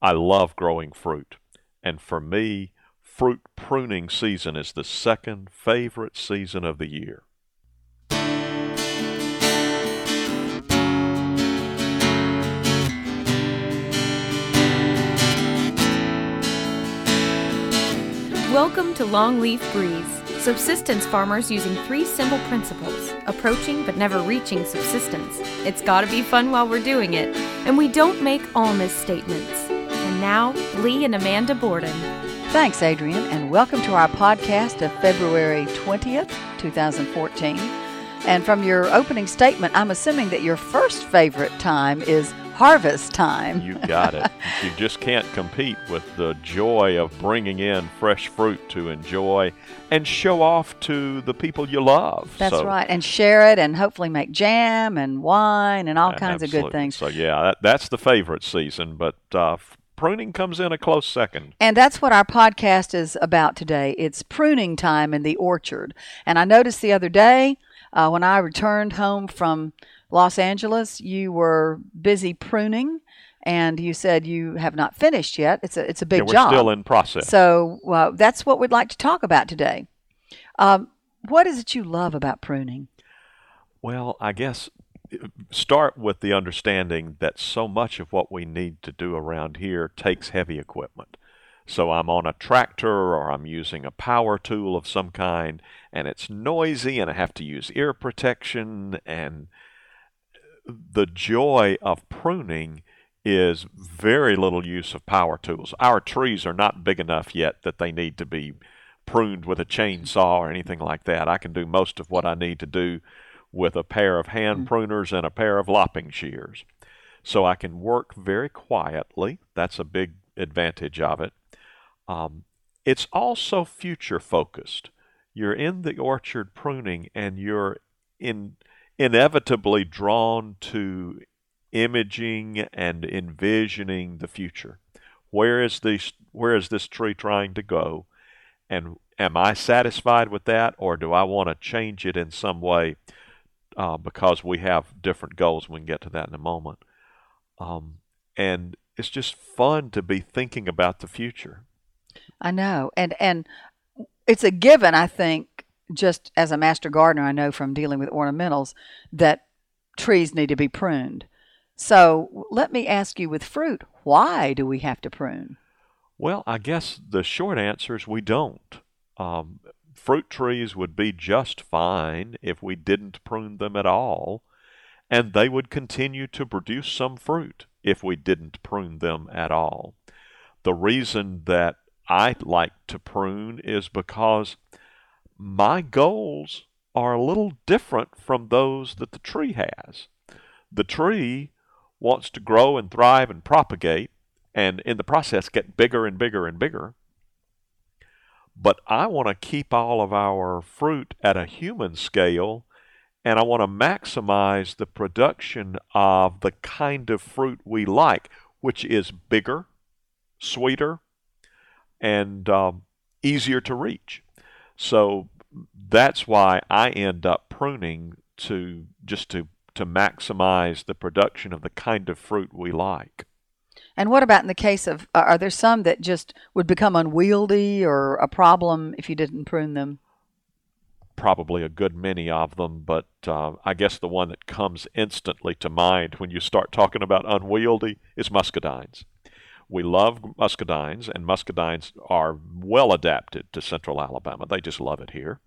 I love growing fruit. And for me, fruit pruning season is the second favorite season of the year. Welcome to Longleaf Breeze, subsistence farmers using three simple principles approaching but never reaching subsistence. It's gotta be fun while we're doing it, and we don't make all misstatements. And now, Lee and Amanda Borden. Thanks, Adrian, and welcome to our podcast of February 20th, 2014. And from your opening statement, I'm assuming that your first favorite time is harvest time. You got it. you just can't compete with the joy of bringing in fresh fruit to enjoy and show off to the people you love. That's So- right. And share it and hopefully make jam and wine and all kinds of good things. So yeah, that, that's the favorite season, but uh, f- pruning comes in a close second. And that's what our podcast is about today. It's pruning time in the orchard. And I noticed the other day uh, when I returned home from Los Angeles, you were busy pruning, and you said you have not finished yet. It's a it's a big yeah, we're job. still in process. So uh, that's what we'd like to talk about today. Um, what is it you love about pruning? Well, I guess start with the understanding that so much of what we need to do around here takes heavy equipment. So I'm on a tractor or I'm using a power tool of some kind and it's noisy and I have to use ear protection and the joy of pruning is very little use of power tools. Our trees are not big enough yet that they need to be pruned with a chainsaw or anything like that. I can do most of what I need to do with a pair of hand pruners and a pair of lopping shears. So I can work very quietly. That's a big advantage of it. Um, it's also future focused. You're in the orchard pruning and you're in inevitably drawn to imaging and envisioning the future. Where is this where is this tree trying to go? And am I satisfied with that or do I want to change it in some way uh, because we have different goals? We can get to that in a moment. Um, and it's just fun to be thinking about the future. I know, and and it's a given. I think just as a master gardener, I know from dealing with ornamentals that trees need to be pruned. So let me ask you with fruit, why do we have to prune? Well, I guess the short answer is we don't. Um, fruit trees would be just fine if we didn't prune them at all, and they would continue to produce some fruit if we didn't prune them at all. The reason that I like to prune is because my goals are a little different from those that the tree has. The tree wants to grow and thrive and propagate, and in the process get bigger and bigger and bigger. But I want to keep all of our fruit at a human scale, and I want to maximize the production of the kind of fruit we like, which is bigger, sweeter, and um, easier to reach. So that's why I end up pruning to just to to maximize the production of the kind of fruit we like. And what about in the case of are there some that just would become unwieldy or a problem if you didn't prune them? probably a good many of them, but uh, I guess the one that comes instantly to mind when you start talking about unwieldy is muscadines. We love muscadines, and muscadines are well adapted to central Alabama. They just love it here.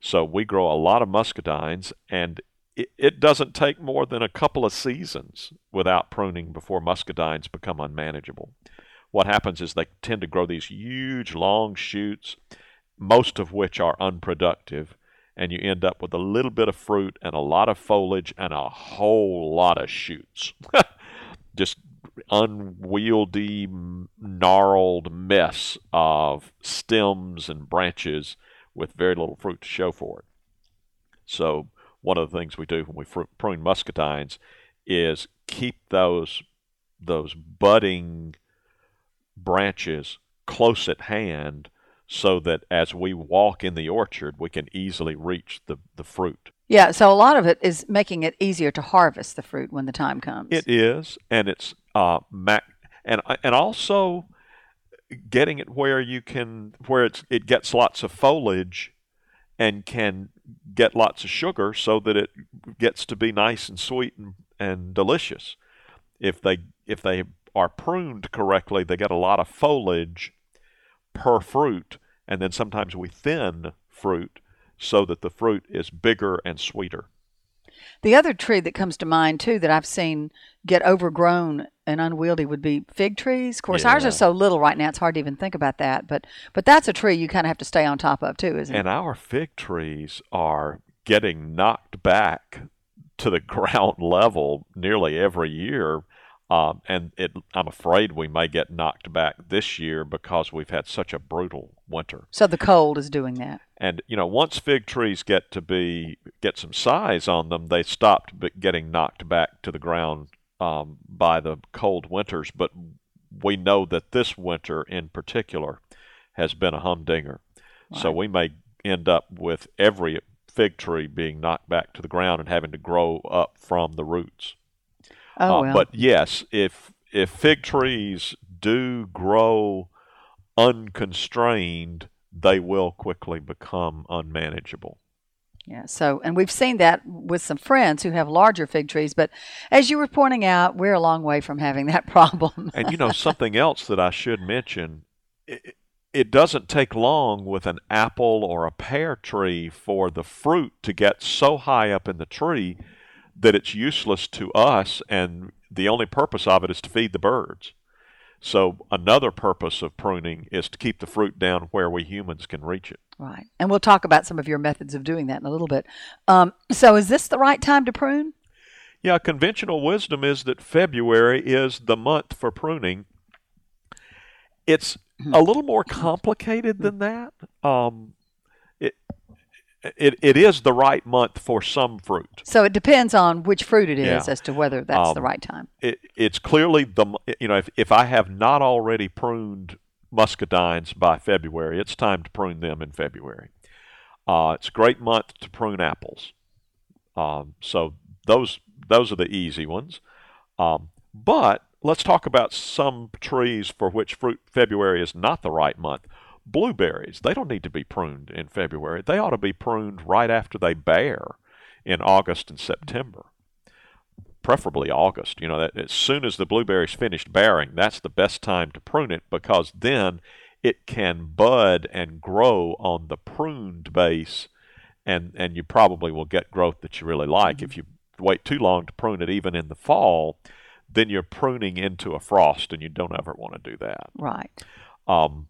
So we grow a lot of muscadines, and it, it doesn't take more than a couple of seasons without pruning before muscadines become unmanageable. What happens is they tend to grow these huge, long shoots most of which are unproductive, and you end up with a little bit of fruit and a lot of foliage and a whole lot of shoots. Just unwieldy, gnarled mess of stems and branches with very little fruit to show for it. So, one of the things we do when we fr- prune muscadines is keep those those budding branches close at hand so that as we walk in the orchard, we can easily reach the, the fruit. Yeah, so a lot of it is making it easier to harvest the fruit when the time comes. It is, and it's uh, mac- and and also getting it where you can where it's it gets lots of foliage and can get lots of sugar so that it gets to be nice and sweet and, and delicious. If they if they are pruned correctly, they get a lot of foliage per fruit, and then sometimes we thin fruit so that the fruit is bigger and sweeter. The other tree that comes to mind too that I've seen get overgrown and unwieldy would be fig trees. Of course, yeah. ours are so little right now; it's hard to even think about that. But but that's a tree you kind of have to stay on top of too, isn't and it? And our fig trees are getting knocked back to the ground level nearly every year. Um, and it, I'm afraid we may get knocked back this year because we've had such a brutal winter. So the cold is doing that. And you know, once fig trees get to be get some size on them, they stopped getting knocked back to the ground um, by the cold winters. But we know that this winter, in particular, has been a humdinger. So we may end up with every fig tree being knocked back to the ground and having to grow up from the roots. Oh, uh, well. But yes, if if fig trees do grow unconstrained, they will quickly become unmanageable. Yeah, so, and we've seen that with some friends who have larger fig trees, but as you were pointing out, we're a long way from having that problem. and you know, something else that I should mention it, it doesn't take long with an apple or a pear tree for the fruit to get so high up in the tree that it's useless to us, and the only purpose of it is to feed the birds. So another purpose of pruning is to keep the fruit down where we humans can reach it. Right. And we'll talk about some of your methods of doing that in a little bit. Um, so is this the right time to prune? Yeah, conventional wisdom is that February is the month for pruning. It's a little more complicated than that. Um, it, it is the right month for some fruit. So it depends on which fruit it is yeah. as to whether that's um, the right time. It, it's clearly the you know if if I have not already pruned muscadines by February, it's time to prune them in February. Uh, it's a great month to prune apples. Um, so those those are the easy ones. Um, but let's talk about some trees for which fruit February is not the right month blueberries, they don't need to be pruned in February. They ought to be pruned right after they bear in August and September. Preferably August. You know, that as soon as the blueberries finished bearing, that's the best time to prune it because then it can bud and grow on the pruned base and and you probably will get growth that you really like. Mm-hmm. If you wait too long to prune it even in the fall, then you're pruning into a frost and you don't ever want to do that. Right. Um,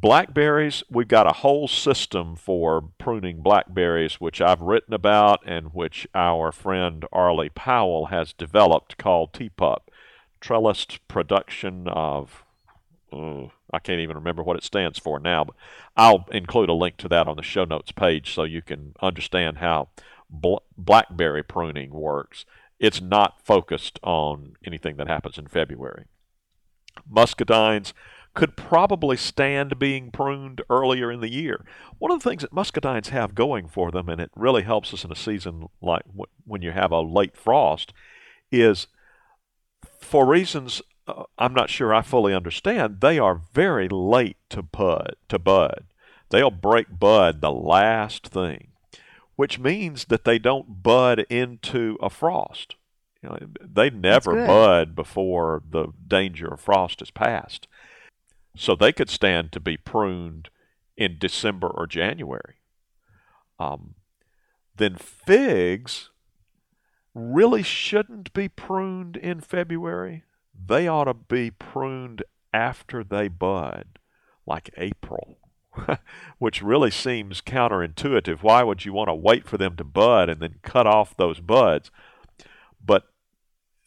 Blackberries, we've got a whole system for pruning blackberries, which I've written about and which our friend Arlie Powell has developed called TPUP, Trellised Production of, uh, I can't even remember what it stands for now, but I'll include a link to that on the show notes page so you can understand how bl- blackberry pruning works. It's not focused on anything that happens in February. Muscadines, could probably stand being pruned earlier in the year. One of the things that muscadines have going for them, and it really helps us in a season like when you have a late frost, is for reasons uh, I'm not sure I fully understand, they are very late to bud. To bud, they'll break bud the last thing, which means that they don't bud into a frost. You know, they never bud before the danger of frost is past. So they could stand to be pruned in December or January. Um, then figs really shouldn't be pruned in February. They ought to be pruned after they bud, like April, which really seems counterintuitive. Why would you want to wait for them to bud and then cut off those buds? But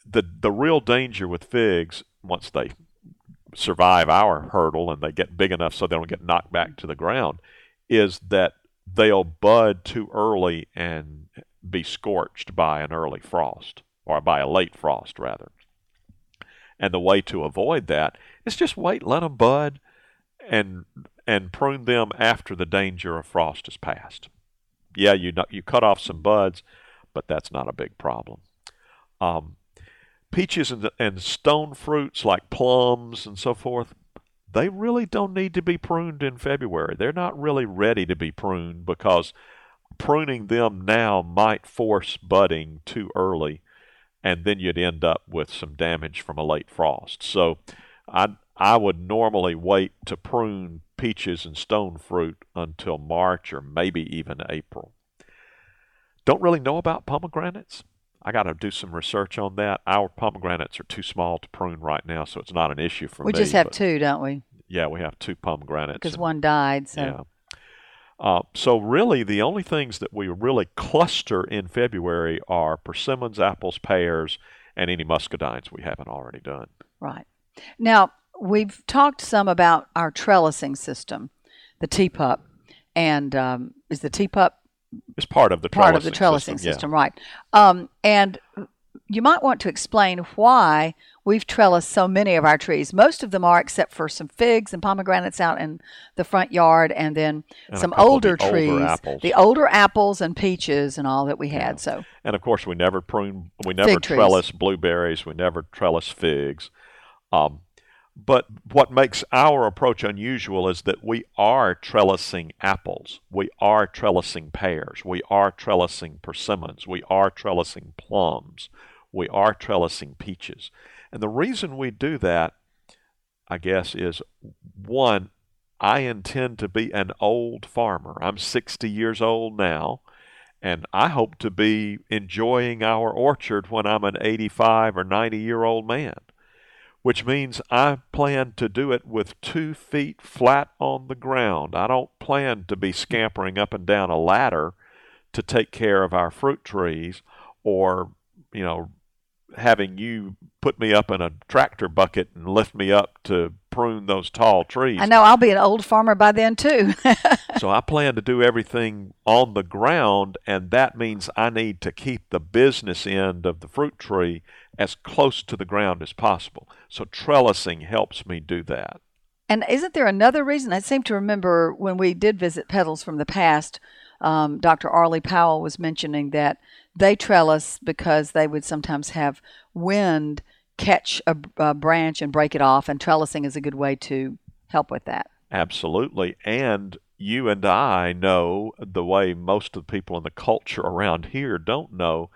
the the real danger with figs once they survive our hurdle and they get big enough so they don't get knocked back to the ground is that they'll bud too early and be scorched by an early frost or by a late frost rather. And the way to avoid that is just wait, let them bud, and and prune them after the danger of frost is past. Yeah, you you cut off some buds, but that's not a big problem. Um, peaches and, and stone fruits like plums and so forth, they really don't need to be pruned in February. They're not really ready to be pruned because pruning them now might force budding too early, and then you'd end up with some damage from a late frost. So I I would normally wait to prune peaches and stone fruit until March or maybe even April. Don't really know about pomegranates. I got to do some research on that. Our pomegranates are too small to prune right now, so it's not an issue for we me. We just have but, two, don't we? Yeah, we have two pomegranates. Because one died, so. Yeah. Uh, so really, the only things that we really cluster in February are persimmons, apples, pears, and any muscadines we haven't already done. Right. Now we've talked some about our trellising system, the T-pup, and um, is the T-pup it's part of the part of the trellising system, system yeah. right? Um, and you might want to explain why we've trellised so many of our trees. Most of them are, except for some figs and pomegranates out in the front yard, and then And some older the older trees, apples. the older apples and peaches and all that we had. Yeah. So And of course, we never prune, we never trellis blueberries, we never trellis figs. Um, but what makes our approach unusual is that we are trellising apples, we are trellising pears, we are trellising persimmons, we are trellising plums, we are trellising peaches. And the reason we do that, I guess, is one, I intend to be an old farmer. I'm 60 years old now and I hope to be enjoying our orchard when I'm an 85 or 90 year old man, which means I plan to do it with two feet flat on the ground. I don't plan to be scampering up and down a ladder to take care of our fruit trees or, you know, having you put me up in a tractor bucket and lift me up to prune those tall trees. I know I'll be an old farmer by then too. So I plan to do everything on the ground, and that means I need to keep the business end of the fruit tree as close to the ground as possible. So trellising helps me do that. And isn't there another reason? I seem to remember when we did visit Petals from the Past, um, Dr. Arlie Powell was mentioning that they trellis because they would sometimes have wind catch a, a branch and break it off, and trellising is a good way to help with that. Absolutely. And you and I know the way most of the people in the culture around here don't know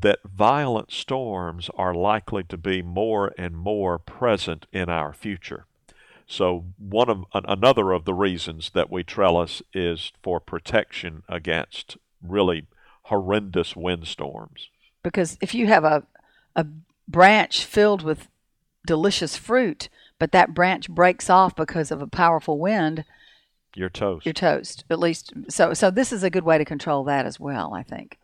that violent storms are likely to be more and more present in our future. So one of an, another of the reasons that we trellis is for protection against really horrendous windstorms. Because if you have a, a branch filled with delicious fruit, but that branch breaks off because of a powerful wind, You're toast. you're toast. At least, so so this is a good way to control that as well. I think.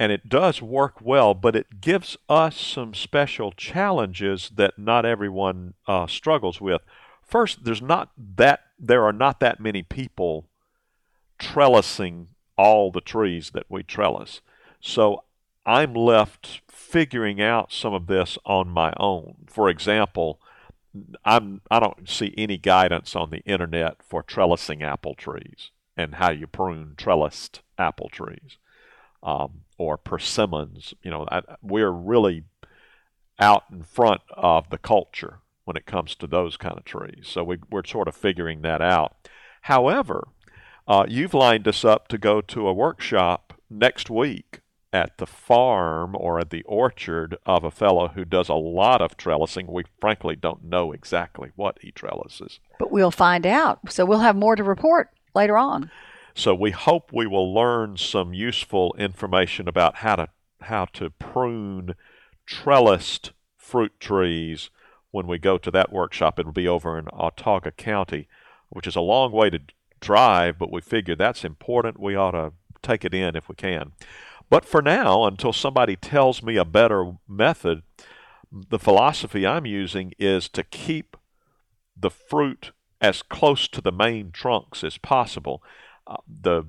and it does work well, but it gives us some special challenges that not everyone uh, struggles with. First, there's not that there are not that many people trellising all the trees that we trellis, so I'm left figuring out some of this on my own. For example, I'm I don't see any guidance on the internet for trellising apple trees and how you prune trellised apple trees um, or persimmons. You know, I, we're really out in front of the culture when it comes to those kind of trees. So we, we're sort of figuring that out. However, uh, you've lined us up to go to a workshop next week at the farm or at the orchard of a fellow who does a lot of trellising. We frankly don't know exactly what he trellises. But we'll find out. So we'll have more to report later on. So we hope we will learn some useful information about how to how to prune trellised fruit trees when we go to that workshop. It'll be over in Autauga County, which is a long way to drive, but we figure that's important. We ought to take it in if we can. But for now, until somebody tells me a better method, the philosophy I'm using is to keep the fruit as close to the main trunks as possible. Uh, the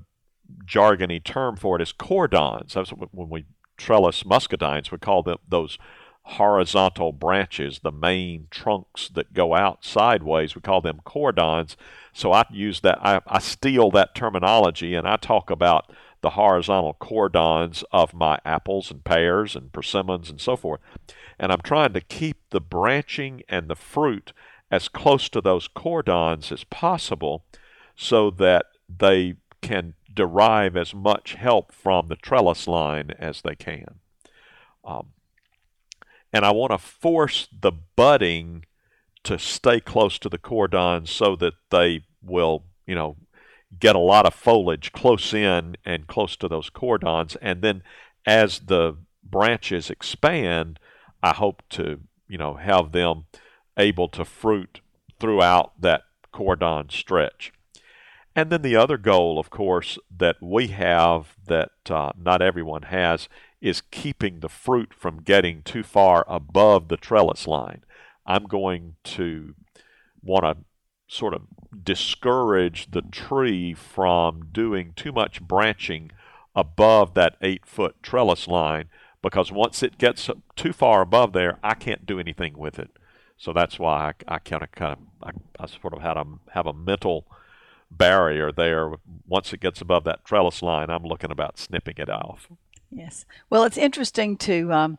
jargony term for it is cordons. That's when we trellis muscadines, we call them those horizontal branches, the main trunks that go out sideways. We call them cordons. So I use that. I, I steal that terminology and I talk about the horizontal cordons of my apples and pears and persimmons and so forth. And I'm trying to keep the branching and the fruit as close to those cordons as possible so that they can derive as much help from the trellis line as they can. Um, and I want to force the budding to stay close to the cordons so that they will, you know, get a lot of foliage close in and close to those cordons. And then as the branches expand, I hope to, you know, have them able to fruit throughout that cordon stretch. And then the other goal, of course, that we have that uh, not everyone has is keeping the fruit from getting too far above the trellis line. I'm going to want to sort of discourage the tree from doing too much branching above that eight foot trellis line because once it gets too far above there, I can't do anything with it. So that's why I, I kind of kind of I, I sort of had a have a mental barrier there. Once it gets above that trellis line, I'm looking about snipping it off. Yes. Well, it's interesting to um,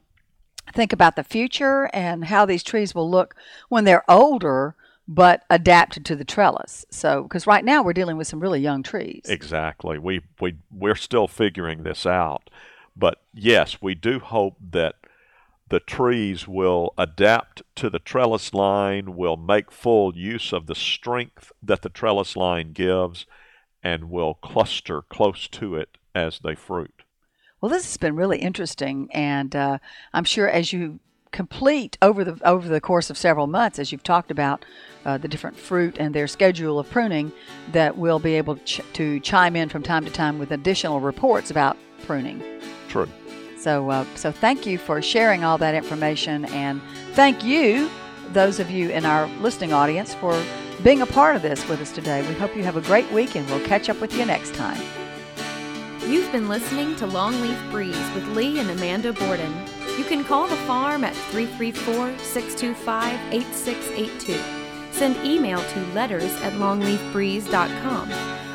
think about the future and how these trees will look when they're older but adapted to the trellis. So, because right now we're dealing with some really young trees. Exactly. We we we're still figuring this out, but yes, we do hope that the trees will adapt to the trellis line, will make full use of the strength that the trellis line gives, and will cluster close to it as they fruit. Well, this has been really interesting, and uh, I'm sure as you complete over the over the course of several months, as you've talked about uh, the different fruit and their schedule of pruning, that we'll be able ch- to chime in from time to time with additional reports about pruning. True. So, uh, so thank you for sharing all that information, and thank you, those of you in our listening audience, for being a part of this with us today. We hope you have a great week, and we'll catch up with you next time. You've been listening to Longleaf Breeze with Lee and Amanda Borden. You can call the farm at 334 625 8682. Send email to letters at longleafbreeze.com.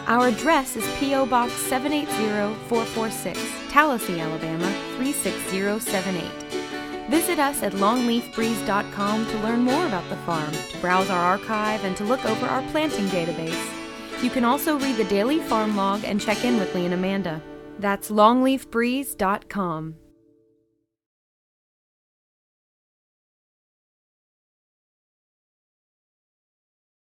Our address is P.O. Box 780446, Tallassee, Alabama 36078. Visit us at longleafbreeze.com to learn more about the farm, to browse our archive, and to look over our planting database. You can also read the daily farm log and check in with Lee and Amanda. That's longleafbreeze.com.